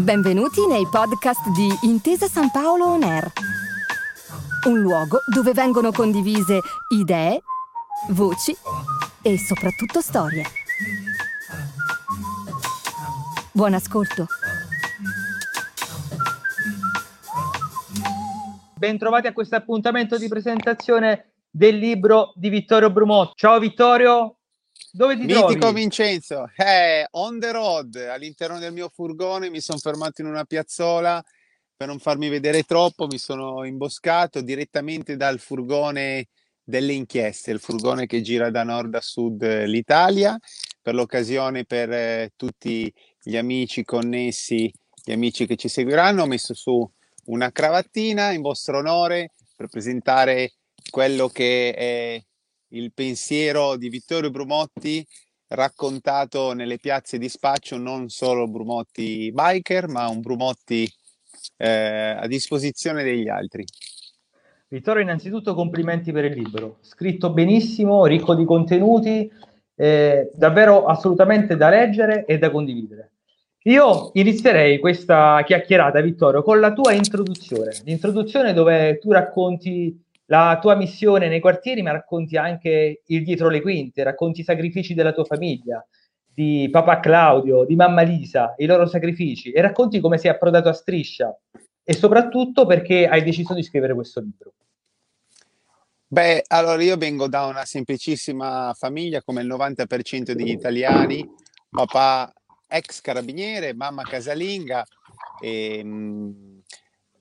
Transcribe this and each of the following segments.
Benvenuti nei podcast di Intesa San Paolo On Air, un luogo dove vengono condivise idee, voci e soprattutto storie. Buon ascolto. Bentrovati a questo appuntamento di presentazione del libro di Vittorio Brumotto. Ciao Vittorio, dove ti Mitico trovi? Vincenzo, eh, on the road, all'interno del mio furgone, mi sono fermato in una piazzola per non farmi vedere troppo, mi sono imboscato direttamente dal furgone delle inchieste, il furgone che gira da nord a sud eh, l'Italia, per l'occasione per eh, tutti gli amici connessi, gli amici che ci seguiranno, ho messo su una cravattina in vostro onore per presentare quello che è il pensiero di Vittorio Brumotti raccontato nelle piazze di spaccio, non solo Brumotti biker, ma un Brumotti eh, a disposizione degli altri. Vittorio, innanzitutto complimenti per il libro, scritto benissimo, ricco di contenuti, eh, davvero assolutamente da leggere e da condividere. Io inizierei questa chiacchierata, Vittorio, con la tua introduzione, l'introduzione dove tu racconti la tua missione nei quartieri, ma racconti anche il dietro le quinte, racconti i sacrifici della tua famiglia, di papà Claudio, di mamma Lisa, i loro sacrifici e racconti come sei approdato a striscia e soprattutto perché hai deciso di scrivere questo libro. Beh, allora io vengo da una semplicissima famiglia come il 90% degli italiani, papà ex carabiniere, mamma casalinga e mh,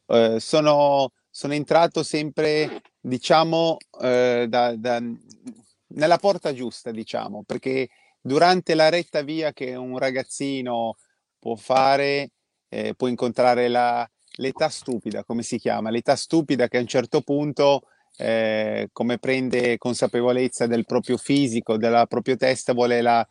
eh, sono, sono entrato sempre diciamo, eh, da, da, nella porta giusta, diciamo, perché durante la retta via che un ragazzino può fare, eh, può incontrare la, l'età stupida, come si chiama, l'età stupida che a un certo punto, eh, come prende consapevolezza del proprio fisico, della propria testa, vuole la,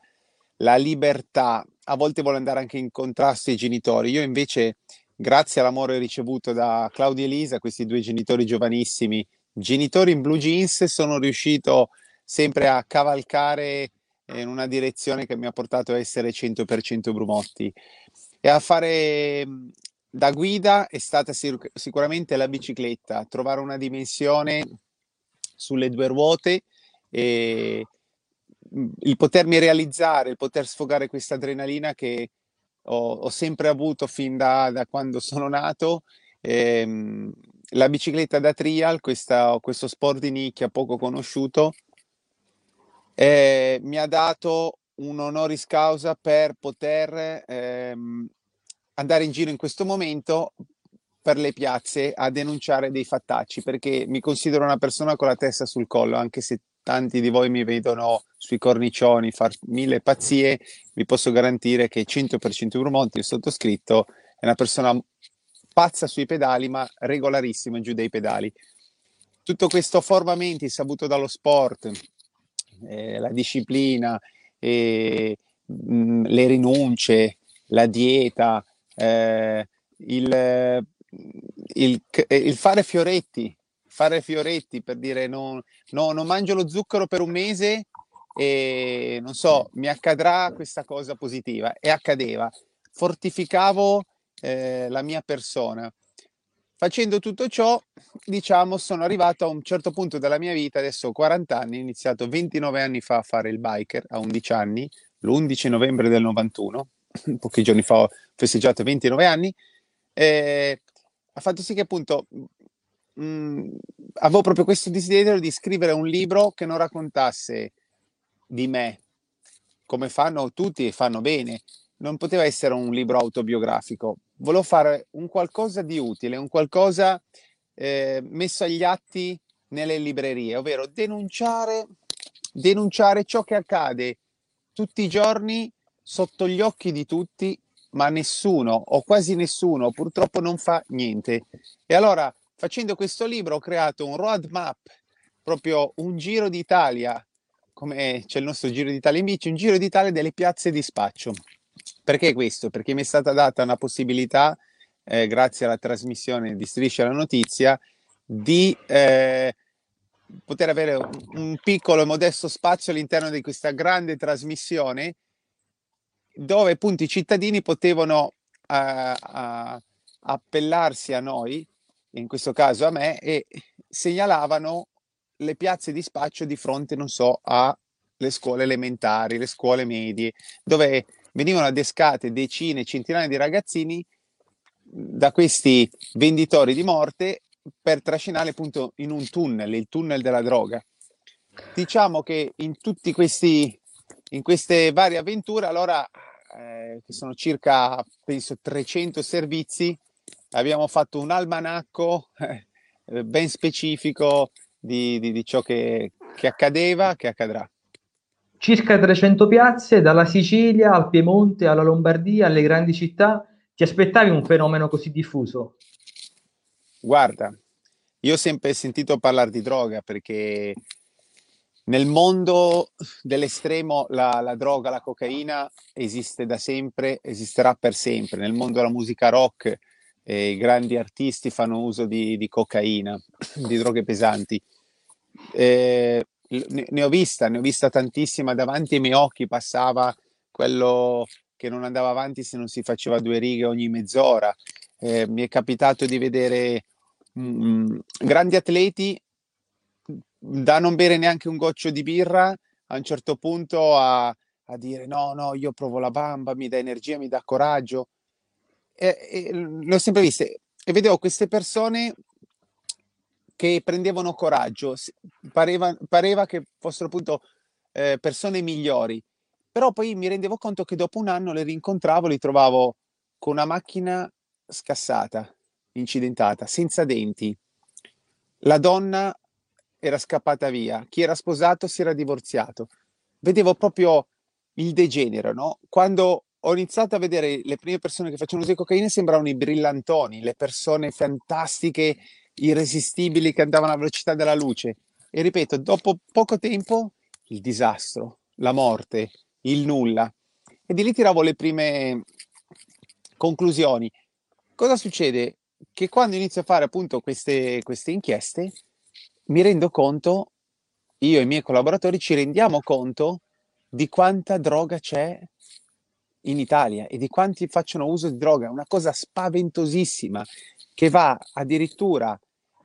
la libertà, a volte vuole andare anche in contrasto ai genitori. Io invece, grazie all'amore ricevuto da Claudia e Elisa, questi due genitori giovanissimi, genitori in blue jeans, sono riuscito sempre a cavalcare in una direzione che mi ha portato a essere 100% Brumotti. E a fare da guida è stata sicur- sicuramente la bicicletta, trovare una dimensione sulle due ruote e il potermi realizzare, il poter sfogare questa adrenalina che ho, ho sempre avuto fin da, da quando sono nato. Ehm, la bicicletta da trial, questa, questo sport di nicchia poco conosciuto, eh, mi ha dato un honoris causa per poter ehm, andare in giro in questo momento per le piazze a denunciare dei fattacci, perché mi considero una persona con la testa sul collo, anche se tanti di voi mi vedono sui cornicioni far mille pazzie, vi posso garantire che 100% Brumonti, il sottoscritto, è una persona pazza sui pedali, ma regolarissima giù dai pedali. Tutto questo formamento saputo dallo sport, eh, la disciplina, eh, mh, le rinunce, la dieta, eh, il, il, il, fare fioretti, fare fioretti per dire no, no, non mangio lo zucchero per un mese e non so, mi accadrà questa cosa positiva e accadeva. Fortificavo eh, la mia persona. Facendo tutto ciò, diciamo, sono arrivato a un certo punto della mia vita, adesso ho 40 anni, ho iniziato 29 anni fa a fare il biker, a 11 anni, l'11 novembre del 91, pochi giorni fa ho festeggiato 29 anni, eh, ha fatto sì che appunto mh, mm, avevo proprio questo desiderio di scrivere un libro che non raccontasse di me, come fanno tutti e fanno bene, non poteva essere un libro autobiografico, volevo fare un qualcosa di utile, un qualcosa eh, messo agli atti nelle librerie, ovvero denunciare, denunciare ciò che accade tutti i giorni sotto gli occhi di tutti, ma nessuno o quasi nessuno purtroppo non fa niente. E allora, facendo questo libro, ho creato un roadmap, proprio un giro d'Italia, come c'è il nostro giro d'Italia in bici, un giro d'Italia delle piazze di spaccio. Perché questo? Perché mi è stata data una possibilità, eh, grazie alla trasmissione di Striscia la Notizia, di eh, poter avere un piccolo e modesto spazio all'interno di questa grande trasmissione dove appunto i cittadini potevano a appellarsi a noi, in questo caso a me, e segnalavano le piazze di spaccio di fronte, non so, alle scuole elementari, le scuole medie, dove venivano adescate decine, centinaia di ragazzini da questi venditori di morte per trascinare appunto in un tunnel, il tunnel della droga. Diciamo che in tutti questi, in queste varie avventure, allora, eh, che sono circa, penso, 300 servizi, abbiamo fatto un almanacco eh, ben specifico di, di, di ciò che, che accadeva, che accadrà. Circa 300 piazze, dalla Sicilia al Piemonte, alla Lombardia, alle grandi città. Ti aspettavi un fenomeno così diffuso? Guarda, io ho sempre sentito parlare di droga perché nel mondo dell'estremo la, la, droga, la cocaina esiste da sempre, esisterà per sempre. Nel mondo della musica rock eh, i grandi artisti fanno uso di, di cocaina, di droghe pesanti. Eh, ne, ne, ho vista, ne ho vista tantissima davanti ai miei occhi, passava quello che non andava avanti se non si faceva due righe ogni mezz'ora. Eh, mi è capitato di vedere mh, mm, grandi atleti da non bere neanche un goccio di birra a un certo punto a, a dire no, no, io provo la bamba, mi dà energia, mi dà coraggio. E, e, le ho sempre viste e vedevo queste persone che prendevano coraggio, pareva, pareva che fossero appunto eh, persone migliori, però poi mi rendevo conto che dopo un anno le rincontravo, li trovavo con una macchina scassata, incidentata, senza denti. La donna era scappata via, chi era sposato si era divorziato. Vedevo proprio il degenero, no? Quando ho iniziato a vedere le prime persone che facevano uso di cocaina sembravano i brillantoni, le persone fantastiche irresistibili che andavano alla velocità della luce. E ripeto, dopo poco tempo il disastro, la morte, il nulla. E di lì tiravo le prime conclusioni. Cosa succede? Che quando inizio a fare appunto queste, queste inchieste, mi rendo conto, io e i miei collaboratori ci rendiamo conto di quanta droga c'è in Italia e di quanti facciano uso di droga, una cosa spaventosissima che va addirittura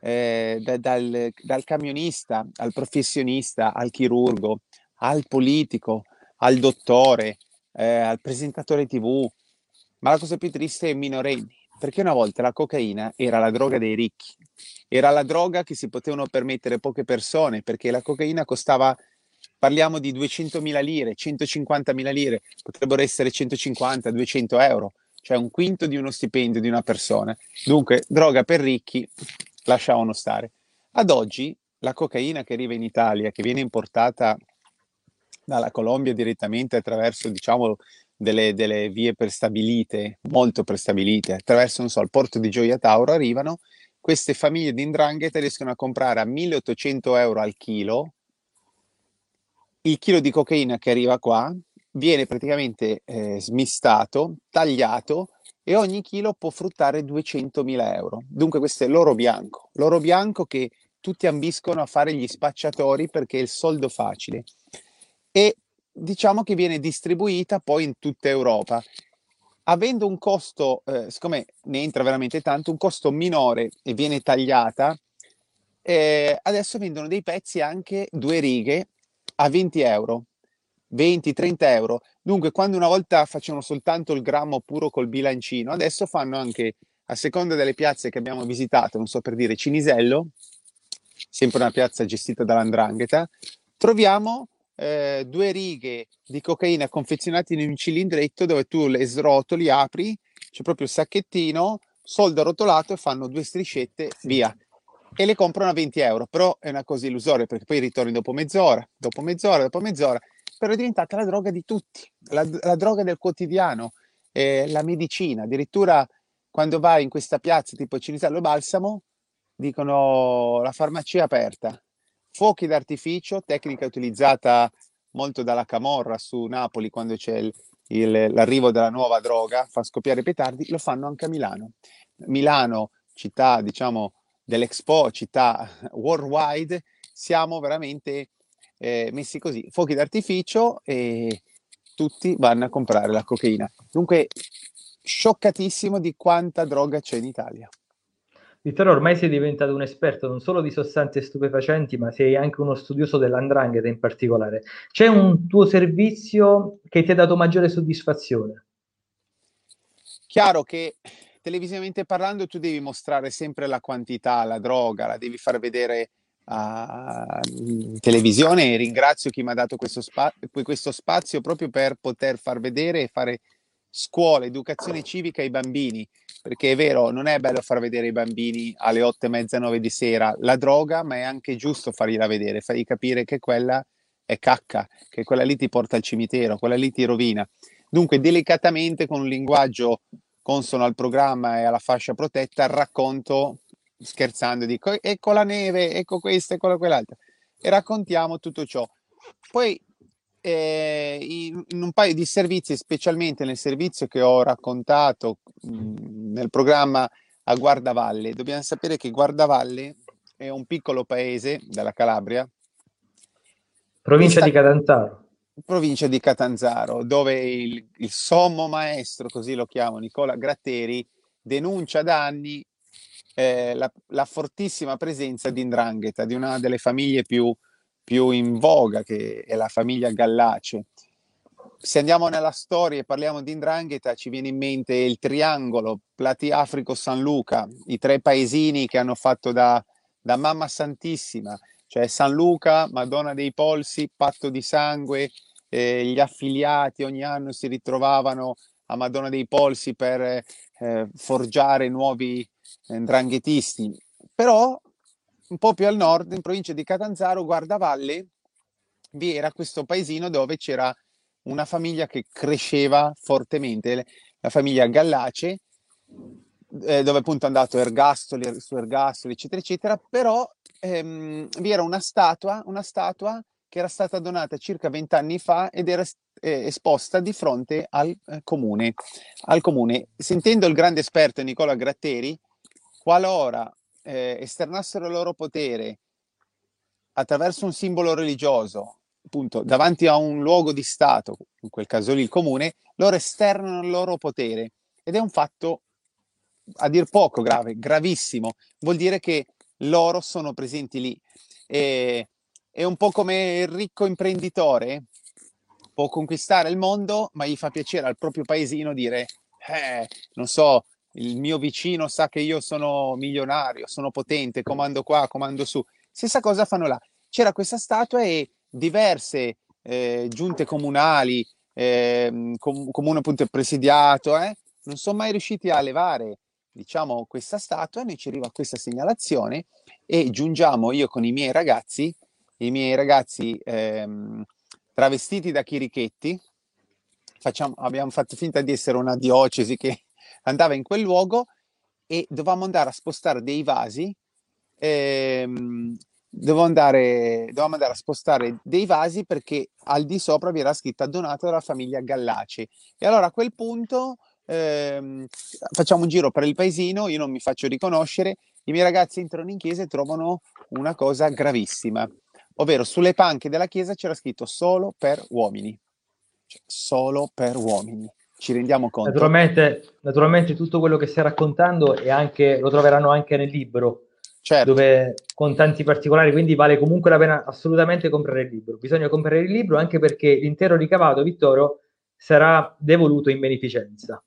eh, da, dal, dal camionista al professionista, al chirurgo, al politico, al dottore, eh, al presentatore TV. Ma la cosa più triste è minorenni, perché una volta la cocaina era la droga dei ricchi, era la droga che si potevano permettere poche persone, perché la cocaina costava, parliamo di 200.000 lire, 150.000 lire, potrebbero essere 150, 200 euro, cioè un quinto di uno stipendio di una persona. Dunque, droga per ricchi, lasciavano stare. Ad oggi la cocaina che arriva in Italia, che viene importata dalla Colombia direttamente attraverso, diciamo, delle, delle vie prestabilite, molto prestabilite, attraverso, non so, il porto di Gioia Tauro arrivano, queste famiglie di indrangheta riescono a comprare a 1800 euro al chilo il chilo di cocaina che arriva qua viene praticamente eh, smistato, tagliato e ogni chilo può fruttare 200.000 euro. Dunque questo è l'oro bianco, l'oro bianco che tutti ambiscono a fare gli spacciatori perché è il soldo facile e diciamo che viene distribuita poi in tutta Europa. Avendo un costo, eh, siccome ne entra veramente tanto, un costo minore e viene tagliata, eh, adesso vendono dei pezzi anche due righe a 20 euro. 20-30 euro. Dunque, quando una volta facevano soltanto il grammo puro col bilancino, adesso fanno anche, a seconda delle piazze che abbiamo visitato, non so per dire Cinisello, sempre una piazza gestita dall'Andrangheta, troviamo eh, due righe di cocaina confezionate in un cilindretto dove tu le srotoli, apri, c'è proprio il sacchettino, soldo rotolato e fanno due striscette, via. E le comprano a 20 euro, però è una cosa illusoria perché poi ritorni dopo mezz'ora, dopo mezz'ora, dopo mezz'ora però è diventata la droga di tutti, la, la droga del quotidiano, eh, la medicina. Addirittura quando vai in questa piazza tipo Cinisello Balsamo, dicono la farmacia aperta. Fuochi d'artificio, tecnica utilizzata molto dalla Camorra su Napoli quando c'è il, il, l'arrivo della nuova droga, fa scoppiare i petardi, lo fanno anche a Milano. Milano, città diciamo dell'Expo, città worldwide, siamo veramente eh, messi così, fuochi d'artificio e tutti vanno a comprare la cocaina. Dunque scioccatissimo di quanta droga c'è in Italia. Vittorio, ormai sei diventato un esperto non solo di sostanze stupefacenti, ma sei anche uno studioso dell'andrangheta in particolare. C'è un tuo servizio che ti ha dato maggiore soddisfazione? Chiaro che televisivamente parlando tu devi mostrare sempre la quantità, la droga, la devi far vedere uh, in televisione e ringrazio chi mi ha dato questo, spa- questo spazio proprio per poter far vedere e fare scuola, educazione civica ai bambini perché è vero, non è bello far vedere i bambini alle otto e mezza, nove di sera la droga, ma è anche giusto fargliela vedere, fargli capire che quella è cacca, che quella lì ti porta al cimitero, quella lì ti rovina. Dunque, delicatamente, con un linguaggio consono al programma e alla fascia protetta, racconto, scherzando, dico, ecco la neve, ecco questa, ecco quell'altra, e raccontiamo tutto ciò. Poi eh, in, un paio di servizi, specialmente nel servizio che ho raccontato mh, nel programma a Guardavalle, dobbiamo sapere che Guardavalle è un piccolo paese della Calabria. Provincia Questa, di Catanzaro. Provincia di Catanzaro, dove il, il sommo maestro, così lo chiamo Nicola Gratteri, denuncia da anni eh, la, la, fortissima presenza di Indrangheta, di una delle famiglie più più in voga, che è la famiglia Gallace. Se andiamo nella storia e parliamo di Indrangheta, ci viene in mente il triangolo Plati-Africo-San Luca, i tre paesini che hanno fatto da, da Mamma Santissima, cioè San Luca, Madonna dei Polsi, Patto di Sangue, eh, gli affiliati ogni anno si ritrovavano a Madonna dei Polsi per eh, forgiare nuovi ndranghetisti. Però un po' più al nord, in provincia di Catanzaro, Guardavalle, vi era questo paesino dove c'era una famiglia che cresceva fortemente, la famiglia Gallace, eh, dove appunto è andato Ergastoli, su Ergastoli, eccetera, eccetera, però ehm, vi era una statua, una statua che era stata donata circa vent'anni fa ed era eh, esposta di fronte al, eh, comune, al comune. Sentendo il grande esperto Nicola Gratteri, qualora eh, esternassero il loro potere attraverso un simbolo religioso, appunto, davanti a un luogo di Stato, in quel caso lì il comune, loro esternano il loro potere. Ed è un fatto a dir poco grave, gravissimo. Vuol dire che loro sono presenti lì. E, è un po' come il ricco imprenditore, può conquistare il mondo, ma gli fa piacere al proprio paesino dire, eh, non so, il mio vicino sa che io sono milionario, sono potente, comando qua, comando su. Stessa cosa fanno là. C'era questa statua e diverse eh, giunte comunali, eh, com- comune appunto presidiato, eh, non sono mai riusciti a levare diciamo questa statua, noi ci arriva questa segnalazione e giungiamo io con i miei ragazzi, i miei ragazzi ehm, travestiti da chirichetti, facciamo, abbiamo fatto finta di essere una diocesi che andava in quel luogo e dovevamo andare a spostare dei vasi. Ehm, dovevamo andare, dovevamo andare a spostare dei vasi perché al di sopra vi era scritta donato dalla famiglia Gallaci. E allora a quel punto ehm, facciamo un giro per il paesino, io non mi faccio riconoscere, i miei ragazzi entrano in chiesa e trovano una cosa gravissima, ovvero sulle panche della chiesa c'era scritto solo per uomini, cioè, solo per uomini ci rendiamo conto. Naturalmente, naturalmente tutto quello che stai raccontando anche, lo troveranno anche nel libro, certo. dove, con tanti particolari, quindi vale comunque la pena assolutamente comprare il libro. Bisogna comprare il libro anche perché l'intero ricavato, Vittorio, sarà devoluto in beneficenza.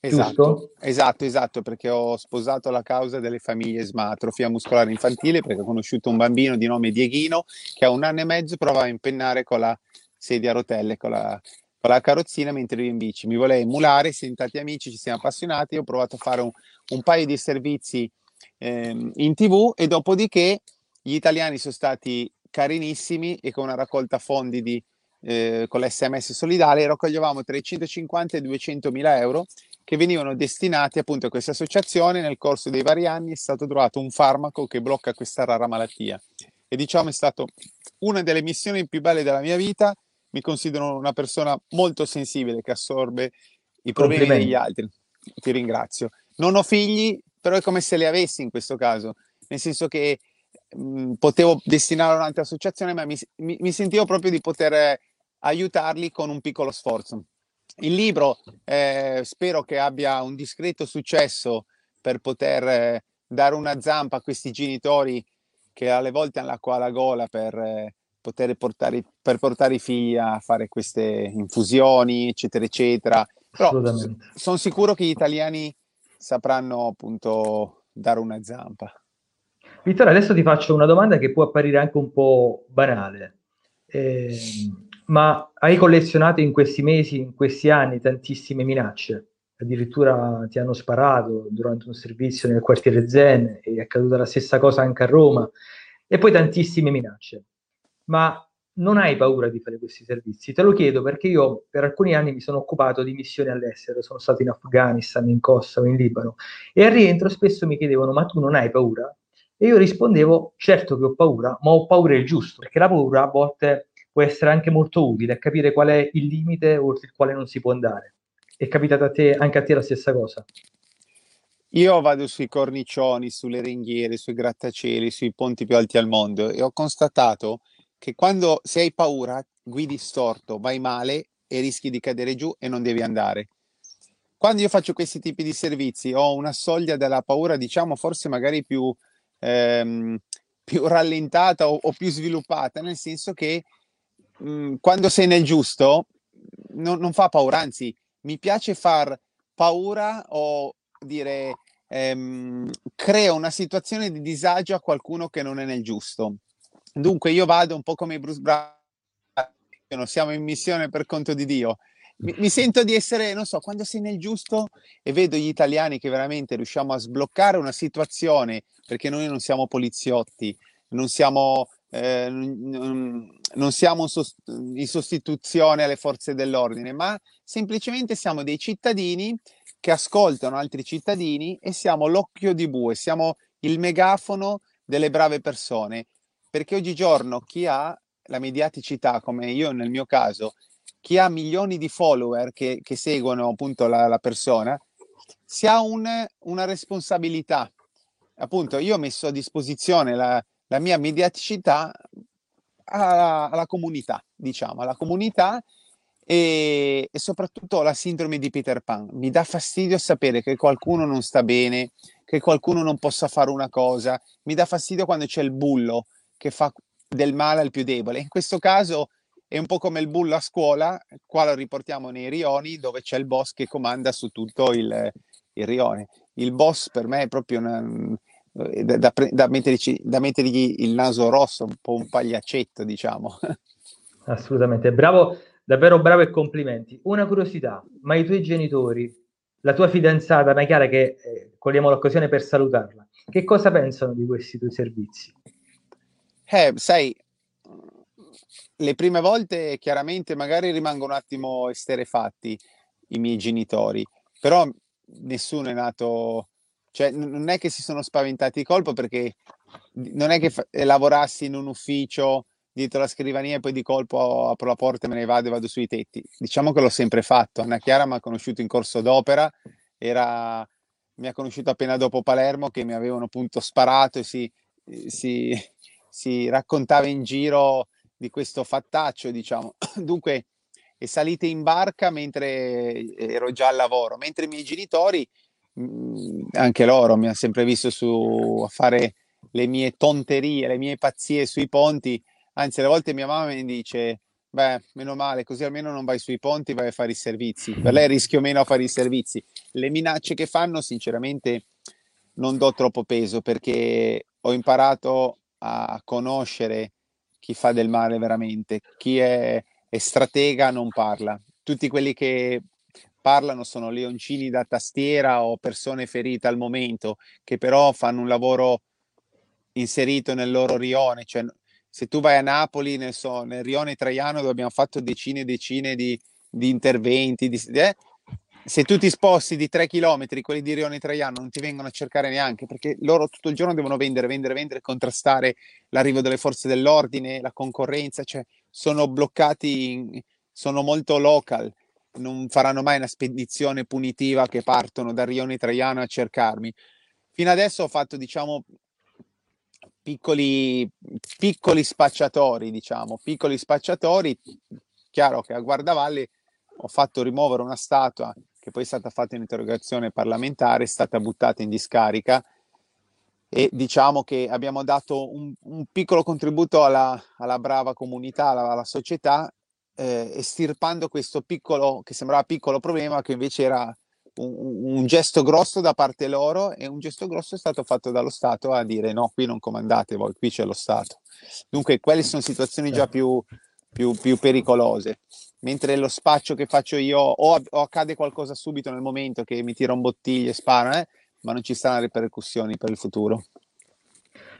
Esatto, esatto, esatto, perché ho sposato la causa delle famiglie SMA, atrofia muscolare infantile, perché ho conosciuto un bambino di nome Dieghino che a un anno e mezzo provava a impennare con la sedia a rotelle, con la, con la carrozzina mentre io in bici. Mi volevo emulare, siamo stati amici, ci siamo appassionati, ho provato a fare un, un paio di servizi ehm, in tv e dopodiché gli italiani sono stati carinissimi e con una raccolta fondi di, eh, con l'SMS solidale raccoglievamo tra i 150 e i 200 mila euro che venivano destinati appunto a questa associazione. Nel corso dei vari anni è stato trovato un farmaco che blocca questa rara malattia e diciamo è stata una delle missioni più belle della mia vita mi considero una persona molto sensibile che assorbe i problemi degli altri. Ti ringrazio. Non ho figli, però è come se li avessi in questo caso, nel senso che mh, mm, potevo destinare a un'altra associazione, ma mi, mi, mi, sentivo proprio di poter aiutarli con un piccolo sforzo. il libro eh, spero che abbia un discreto successo per poter eh, dare una zampa a questi genitori che alle volte hanno l'acqua alla gola per eh, poter portare, per portare i figli a fare queste infusioni, eccetera, eccetera. Però sono sicuro che gli italiani sapranno appunto dare una zampa. Vittorio, adesso ti faccio una domanda che può apparire anche un po' banale. Eh, ma hai collezionato in questi mesi, in questi anni, tantissime minacce? Addirittura ti hanno sparato durante un servizio nel quartiere Zen, è accaduta la stessa cosa anche a Roma, e poi tantissime minacce. Ma non hai paura di fare questi servizi? Te lo chiedo perché io per alcuni anni mi sono occupato di missioni all'estero, sono stato in Afghanistan, in Kosovo, in Libano, e al rientro spesso mi chiedevano, ma tu non hai paura? E io rispondevo, certo che ho paura, ma ho paura il giusto, perché la paura a volte può essere anche molto utile a capire qual è il limite oltre il quale non si può andare. È capitata a te, anche a te la stessa cosa? Io vado sui cornicioni, sulle ringhiere, sui grattacieli, sui ponti più alti al mondo e ho constatato che quando se hai paura, guidi storto, vai male e rischi di cadere giù e non devi andare. Quando io faccio questi tipi di servizi ho una soglia della paura, diciamo, forse magari più, ehm, più rallentata o, o, più sviluppata, nel senso che mh, quando sei nel giusto non, non, fa paura, anzi mi piace far paura o dire ehm, crea una situazione di disagio a qualcuno che non è nel giusto. Dunque io vado un po' come Bruce Brown, siamo in missione per conto di Dio. Mi, mi, sento di essere, non so, quando sei nel giusto e vedo gli italiani che veramente riusciamo a sbloccare una situazione, perché noi non siamo poliziotti, non siamo eh, non siamo in sostituzione alle forze dell'ordine, ma semplicemente siamo dei cittadini che ascoltano altri cittadini e siamo l'occhio di bue, siamo il megafono delle brave persone, perché oggigiorno chi ha la mediaticità, come io nel mio caso, chi ha milioni di follower che, che seguono appunto la, la persona, si ha un, una responsabilità. Appunto, io ho messo a disposizione la, la mia mediaticità alla, alla comunità, diciamo, alla comunità e, e, soprattutto la sindrome di Peter Pan. Mi dà fastidio sapere che qualcuno non sta bene, che qualcuno non possa fare una cosa, mi dà fastidio quando c'è il bullo che fa del male al più debole. In questo caso è un po' come il bullo a scuola, qua lo riportiamo nei rioni dove c'è il boss che comanda su tutto il, il rione. Il boss per me è proprio una, eh, da, da, da, mettergli il naso rosso, un po' un pagliaccetto, diciamo. Assolutamente, bravo, davvero bravo e complimenti. Una curiosità, ma i tuoi genitori, la tua fidanzata, ma è chiaro che eh, cogliamo l'occasione per salutarla, che cosa pensano di questi tuoi servizi? Eh, sai, le prime volte chiaramente magari rimangono un attimo esterefatti i miei genitori, però nessuno è nato cioè, non è che si sono spaventati di colpo perché non è che fa- lavorassi in un ufficio dietro la scrivania e poi di colpo apro la porta e me ne vado e vado sui tetti. Diciamo che l'ho sempre fatto. Anna Chiara mi ha conosciuto in corso d'opera, era... mi ha conosciuto appena dopo Palermo che mi avevano appunto sparato e si, si, si raccontava in giro di questo fattaccio, diciamo. Dunque è salita in barca mentre ero già al lavoro, mentre i miei genitori Mm, anche loro mi hanno sempre visto su, a fare le mie tonterie, le mie pazzie sui ponti. Anzi, a volte mia mamma mi dice: Beh, meno male, così almeno non vai sui ponti, vai a fare i servizi. Per lei rischio meno a fare i servizi. Le minacce che fanno, sinceramente, non do troppo peso perché ho imparato a conoscere chi fa del male veramente. Chi è, è stratega non parla. Tutti quelli che parlano sono leoncini da tastiera o persone ferite al momento, che però fanno un lavoro inserito nel loro rione. Cioè, se tu vai a Napoli, nel, so, nel rione Traiano, dove abbiamo fatto decine e decine di, di interventi, di, eh, se tu ti sposti di tre chilometri, quelli di Rione Traiano non ti vengono a cercare neanche perché loro tutto il giorno devono vendere, vendere, vendere, contrastare l'arrivo delle forze dell'ordine, la concorrenza, cioè sono bloccati, in, sono molto local non faranno mai una spedizione punitiva che partono da Rione Traiano a cercarmi. Fino adesso ho fatto, diciamo, piccoli, piccoli spacciatori, diciamo, piccoli spacciatori. Chiaro che a guardavalle ho fatto rimuovere una statua che poi è stata fatta in interrogazione parlamentare, è stata buttata in discarica e diciamo che abbiamo dato un, un piccolo contributo alla, alla, brava comunità, alla, alla società, eh, estirpando questo piccolo, che sembrava piccolo problema, che invece era un, un, gesto grosso da parte loro e un gesto grosso è stato fatto dallo Stato a dire no, qui non comandate voi, qui c'è lo Stato. Dunque, quelle sono situazioni già più, più, più pericolose. Mentre lo spaccio che faccio io, o, o, accade qualcosa subito nel momento che mi tira un bottiglio e spara, eh, ma non ci saranno ripercussioni per il futuro.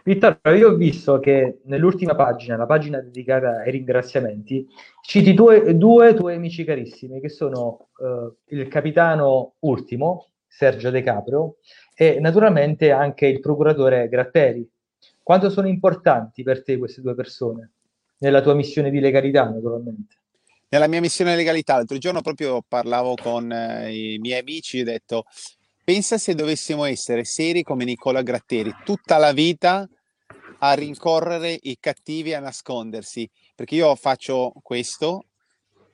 Vittorio, io ho visto che nell'ultima pagina, la pagina dedicata ai ringraziamenti, citi due, due tuoi amici carissimi, che sono uh, il capitano ultimo, Sergio De Caprio, e naturalmente anche il procuratore Gratteri. Quanto sono importanti per te queste due persone? Nella tua missione di legalità, naturalmente. Nella mia missione legalità, l'altro giorno proprio parlavo con eh, i miei amici ho detto Pensa se dovessimo essere seri come Nicola Gratteri, tutta la vita a rincorrere i cattivi, a nascondersi, perché io faccio questo,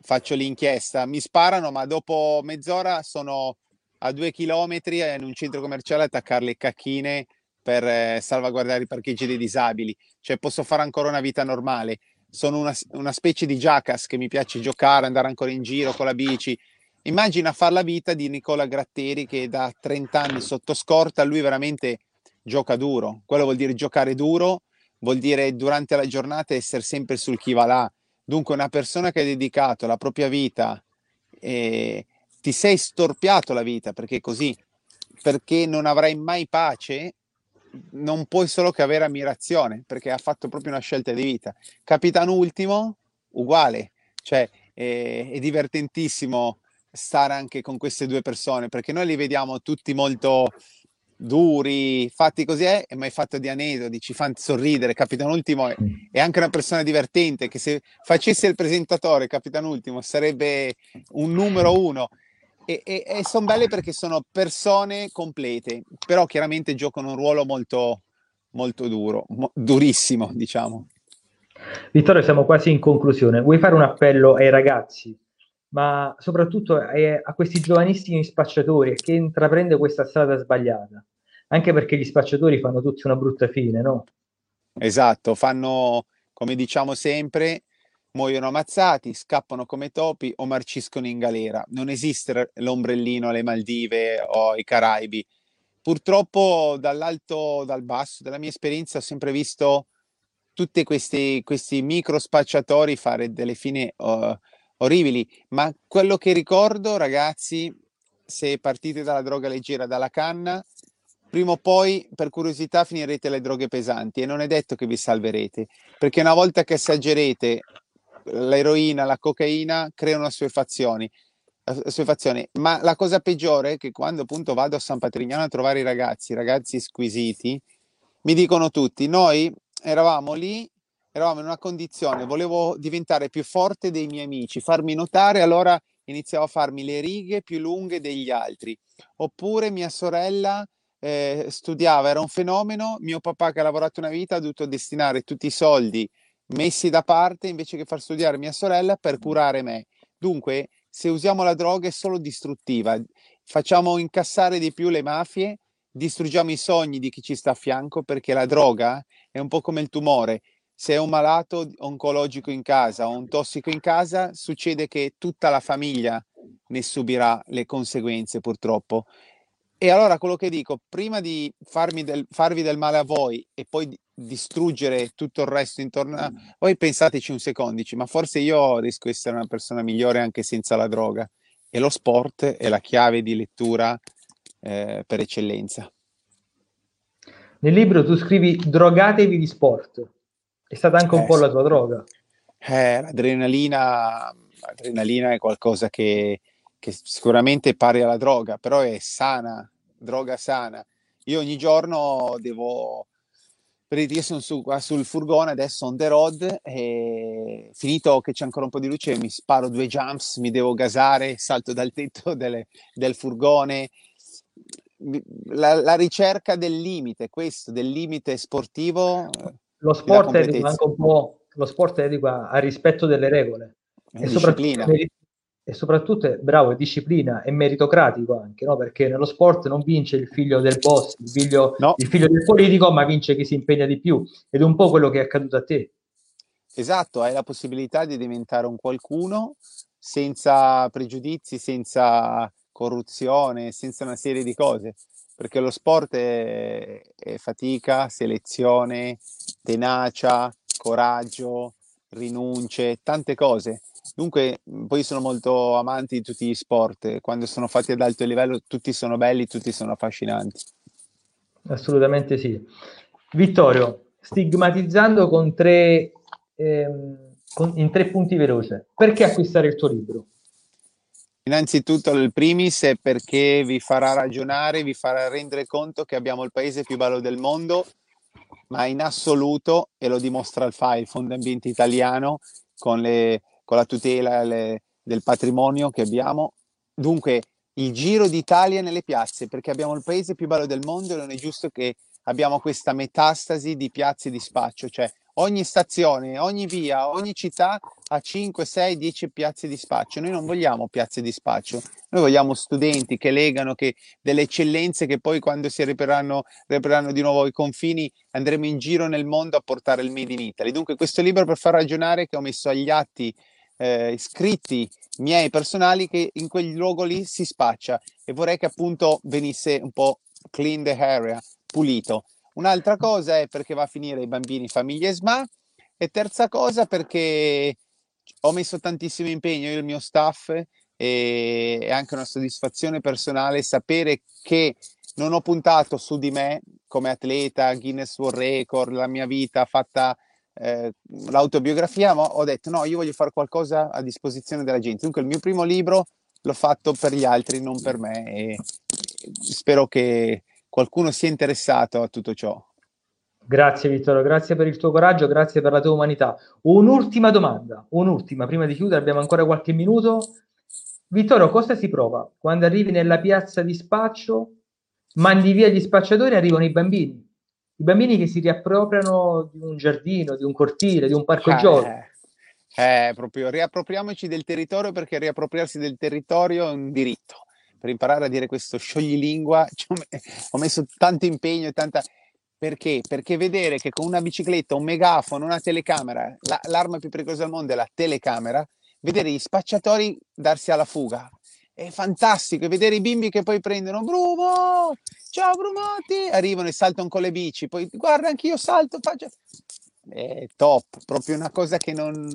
faccio l'inchiesta, mi sparano, ma dopo mezz'ora sono a due chilometri in un centro commerciale a attaccare le cacchine per eh, salvaguardare i parcheggi dei disabili, cioè posso fare ancora una vita normale. Sono una, una specie di jackass che mi piace giocare, andare ancora in giro con la bici, Immagina far la vita di Nicola Gratteri che da 30 anni sotto scorta, lui veramente gioca duro. Quello vuol dire giocare duro, vuol dire durante la giornata essere sempre sul chi va là. Dunque una persona che ha dedicato la propria vita, eh, ti sei storpiato la vita perché così, perché non avrai mai pace, non puoi solo che avere ammirazione perché ha fatto proprio una scelta di vita. Capitano ultimo, uguale, cioè eh, è divertentissimo stare anche con queste due persone, perché noi li vediamo tutti molto duri, fatti così, è, ma è fatto di aneddoti, ci fanno sorridere. Capitano Ultimo è, è, anche una persona divertente che se facesse il presentatore, Capitano Ultimo, sarebbe un numero uno. E, e, e sono belle perché sono persone complete, però chiaramente giocano un ruolo molto, molto duro, mo, durissimo, diciamo. Vittorio, siamo quasi in conclusione. Vuoi fare un appello ai ragazzi ma soprattutto è a questi giovanissimi spacciatori che intraprende questa strada sbagliata, anche perché gli spacciatori fanno tutti una brutta fine, no? Esatto, fanno come diciamo sempre, muoiono ammazzati, scappano come topi o marciscono in galera. Non esiste l'ombrellino alle Maldive o ai Caraibi. Purtroppo dall'alto, dal basso, dalla mia esperienza ho sempre visto tutti questi, questi micro spacciatori fare delle fine uh, orribili, ma quello che ricordo, ragazzi, se partite dalla droga leggera, dalla canna, prima o poi per curiosità finirete le droghe pesanti e non è detto che vi salverete, perché una volta che assaggerete l'eroina, la cocaina, creano assuefazioni. assuefazioni. Ma la cosa peggiore è che quando appunto vado a San Patrignano a trovare i ragazzi, ragazzi squisiti, mi dicono tutti, noi eravamo lì eravamo in una condizione, volevo diventare più forte dei miei amici, farmi notare, allora iniziavo a farmi le righe più lunghe degli altri. Oppure mia sorella eh, studiava, era un fenomeno, mio papà che ha lavorato una vita ha dovuto destinare tutti i soldi messi da parte invece che far studiare mia sorella per curare me. Dunque, se usiamo la droga è solo distruttiva, facciamo incassare di più le mafie, distruggiamo i sogni di chi ci sta a fianco perché la droga è un po' come il tumore, se è un malato oncologico in casa o un tossico in casa, succede che tutta la famiglia ne subirà le conseguenze purtroppo. E allora quello che dico, prima di del, farvi del male a voi e poi di distruggere tutto il resto intorno a voi, pensateci un secondo, ma forse io riesco di essere una persona migliore anche senza la droga. E lo sport è la chiave di lettura eh, per eccellenza. Nel libro tu scrivi drogatevi di sport. È stata anche un eh, po' la tua droga. Eh, l'adrenalina, l'adrenalina è qualcosa che, che sicuramente pari alla droga, però è sana, droga sana. Io ogni giorno devo, per dire, io sono su, sul furgone adesso on the road e finito che c'è ancora un po' di luce mi sparo due jumps, mi devo gasare, salto dal tetto delle, del furgone. La, la, ricerca del limite, questo, del limite sportivo lo sport educa anche un po', lo sport educa al rispetto delle regole. E soprattutto, e soprattutto è bravo, è disciplina, è meritocratico anche, no? perché nello sport non vince il figlio del boss, il figlio, no. il figlio del politico, ma vince chi si impegna di più ed è un po' quello che è accaduto a te. Esatto, hai la possibilità di diventare un qualcuno senza pregiudizi, senza corruzione, senza una serie di cose, perché lo sport è, è fatica, selezione, tenacia, coraggio, rinunce, tante cose. Dunque, poi sono molto amanti di tutti gli sport, quando sono fatti ad alto livello tutti sono belli, tutti sono affascinanti. Assolutamente sì. Vittorio, stigmatizzando con tre, ehm, con, in tre punti veloci, perché acquistare il tuo libro? Innanzitutto il primis è perché vi farà ragionare, vi farà rendere conto che abbiamo il paese più bello del mondo, ma in assoluto, e lo dimostra il il Fondo Ambiente Italiano, con, le, con la tutela le, del patrimonio che abbiamo. Dunque, il giro d'Italia nelle piazze, perché abbiamo il paese più bello del mondo e non è giusto che abbiamo questa metastasi di piazze di spaccio, cioè ogni stazione, ogni via, ogni città ha 5, 6, 10 piazze di spaccio. Noi non vogliamo piazze di spaccio, noi vogliamo studenti che legano che delle eccellenze che poi quando si riapriranno di nuovo i confini andremo in giro nel mondo a portare il Made in Italy. Dunque questo libro per far ragionare che ho messo agli atti eh, scritti miei personali che in quel luogo lì si spaccia. E vorrei che appunto venisse un po' clean the area, pulito. Un'altra cosa è perché va a finire i bambini famiglie SMA e terza cosa perché ho messo tantissimo impegno io e il mio staff e è anche una soddisfazione personale sapere che non ho puntato su di me come atleta, Guinness World Record, la mia vita fatta eh, l'autobiografia, ma ho detto no, io voglio fare qualcosa a disposizione della gente. Dunque il mio primo libro l'ho fatto per gli altri, non per me e spero che qualcuno sia interessato a tutto ciò. Grazie Vittorio, grazie per il tuo coraggio, grazie per la tua umanità. Un'ultima domanda, un'ultima, prima di chiudere abbiamo ancora qualche minuto. Vittorio, cosa si prova quando arrivi nella piazza di spaccio, mandi via gli spacciatori e arrivano i bambini? I bambini che si riappropriano di un giardino, di un cortile, di un parco eh, giochi. Eh, proprio riappropriamoci del territorio perché riappropriarsi del territorio è un diritto per imparare a dire questo scioglilingua ho messo tanto impegno e tanta... Perché? Perché vedere che con una bicicletta, un megafono, una telecamera, la, l'arma più pericolosa al mondo è la telecamera, vedere gli spacciatori darsi alla fuga. È fantastico, vedere i bimbi che poi prendono Brumo, ciao Brumotti, arrivano e saltano con le bici, poi guarda anch'io salto, faccio... È top, proprio una cosa che non,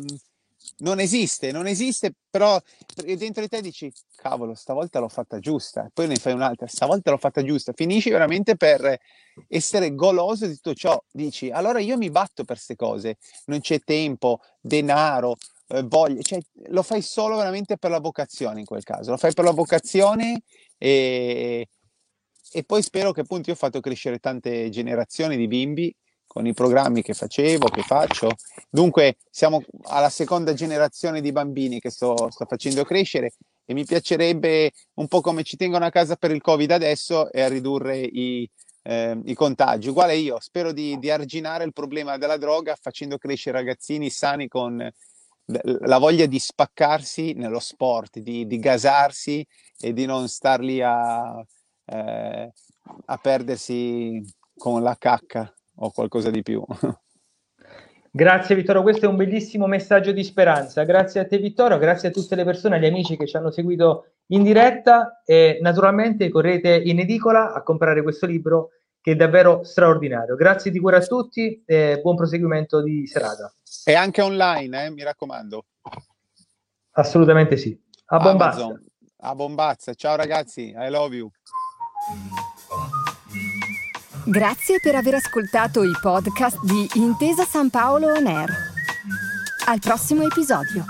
non esiste, non esiste, però dentro di te dici, cavolo, stavolta l'ho fatta giusta, poi ne fai un'altra, stavolta l'ho fatta giusta, finisci veramente per essere goloso di tutto ciò, dici, allora io mi batto per queste cose, non c'è tempo, denaro, eh, voglia, cioè lo fai solo veramente per la vocazione in quel caso, lo fai per la vocazione e, e poi spero che appunto io ho fatto crescere tante generazioni di bimbi con i programmi che facevo, che faccio. Dunque siamo alla seconda generazione di bambini che sto, sto facendo crescere e mi piacerebbe, un po' come ci tengono a casa per il Covid adesso, e a ridurre i, eh, i contagi. Uguale io, spero di, di, arginare il problema della droga facendo crescere ragazzini sani con la voglia di spaccarsi nello sport, di, di gasarsi e di non star lì a, eh, a perdersi con la cacca o qualcosa di più. Grazie Vittorio, questo è un bellissimo messaggio di speranza. Grazie a te Vittorio, grazie a tutte le persone, agli amici che ci hanno seguito in diretta e naturalmente correte in edicola a comprare questo libro che è davvero straordinario. Grazie di cuore a tutti e buon proseguimento di serata. E anche online, eh, mi raccomando. Assolutamente sì. A bombazza. A bombazza. Ciao ragazzi, I love you. Grazie per aver ascoltato i podcast di Intesa San Paolo On Air. Al prossimo episodio.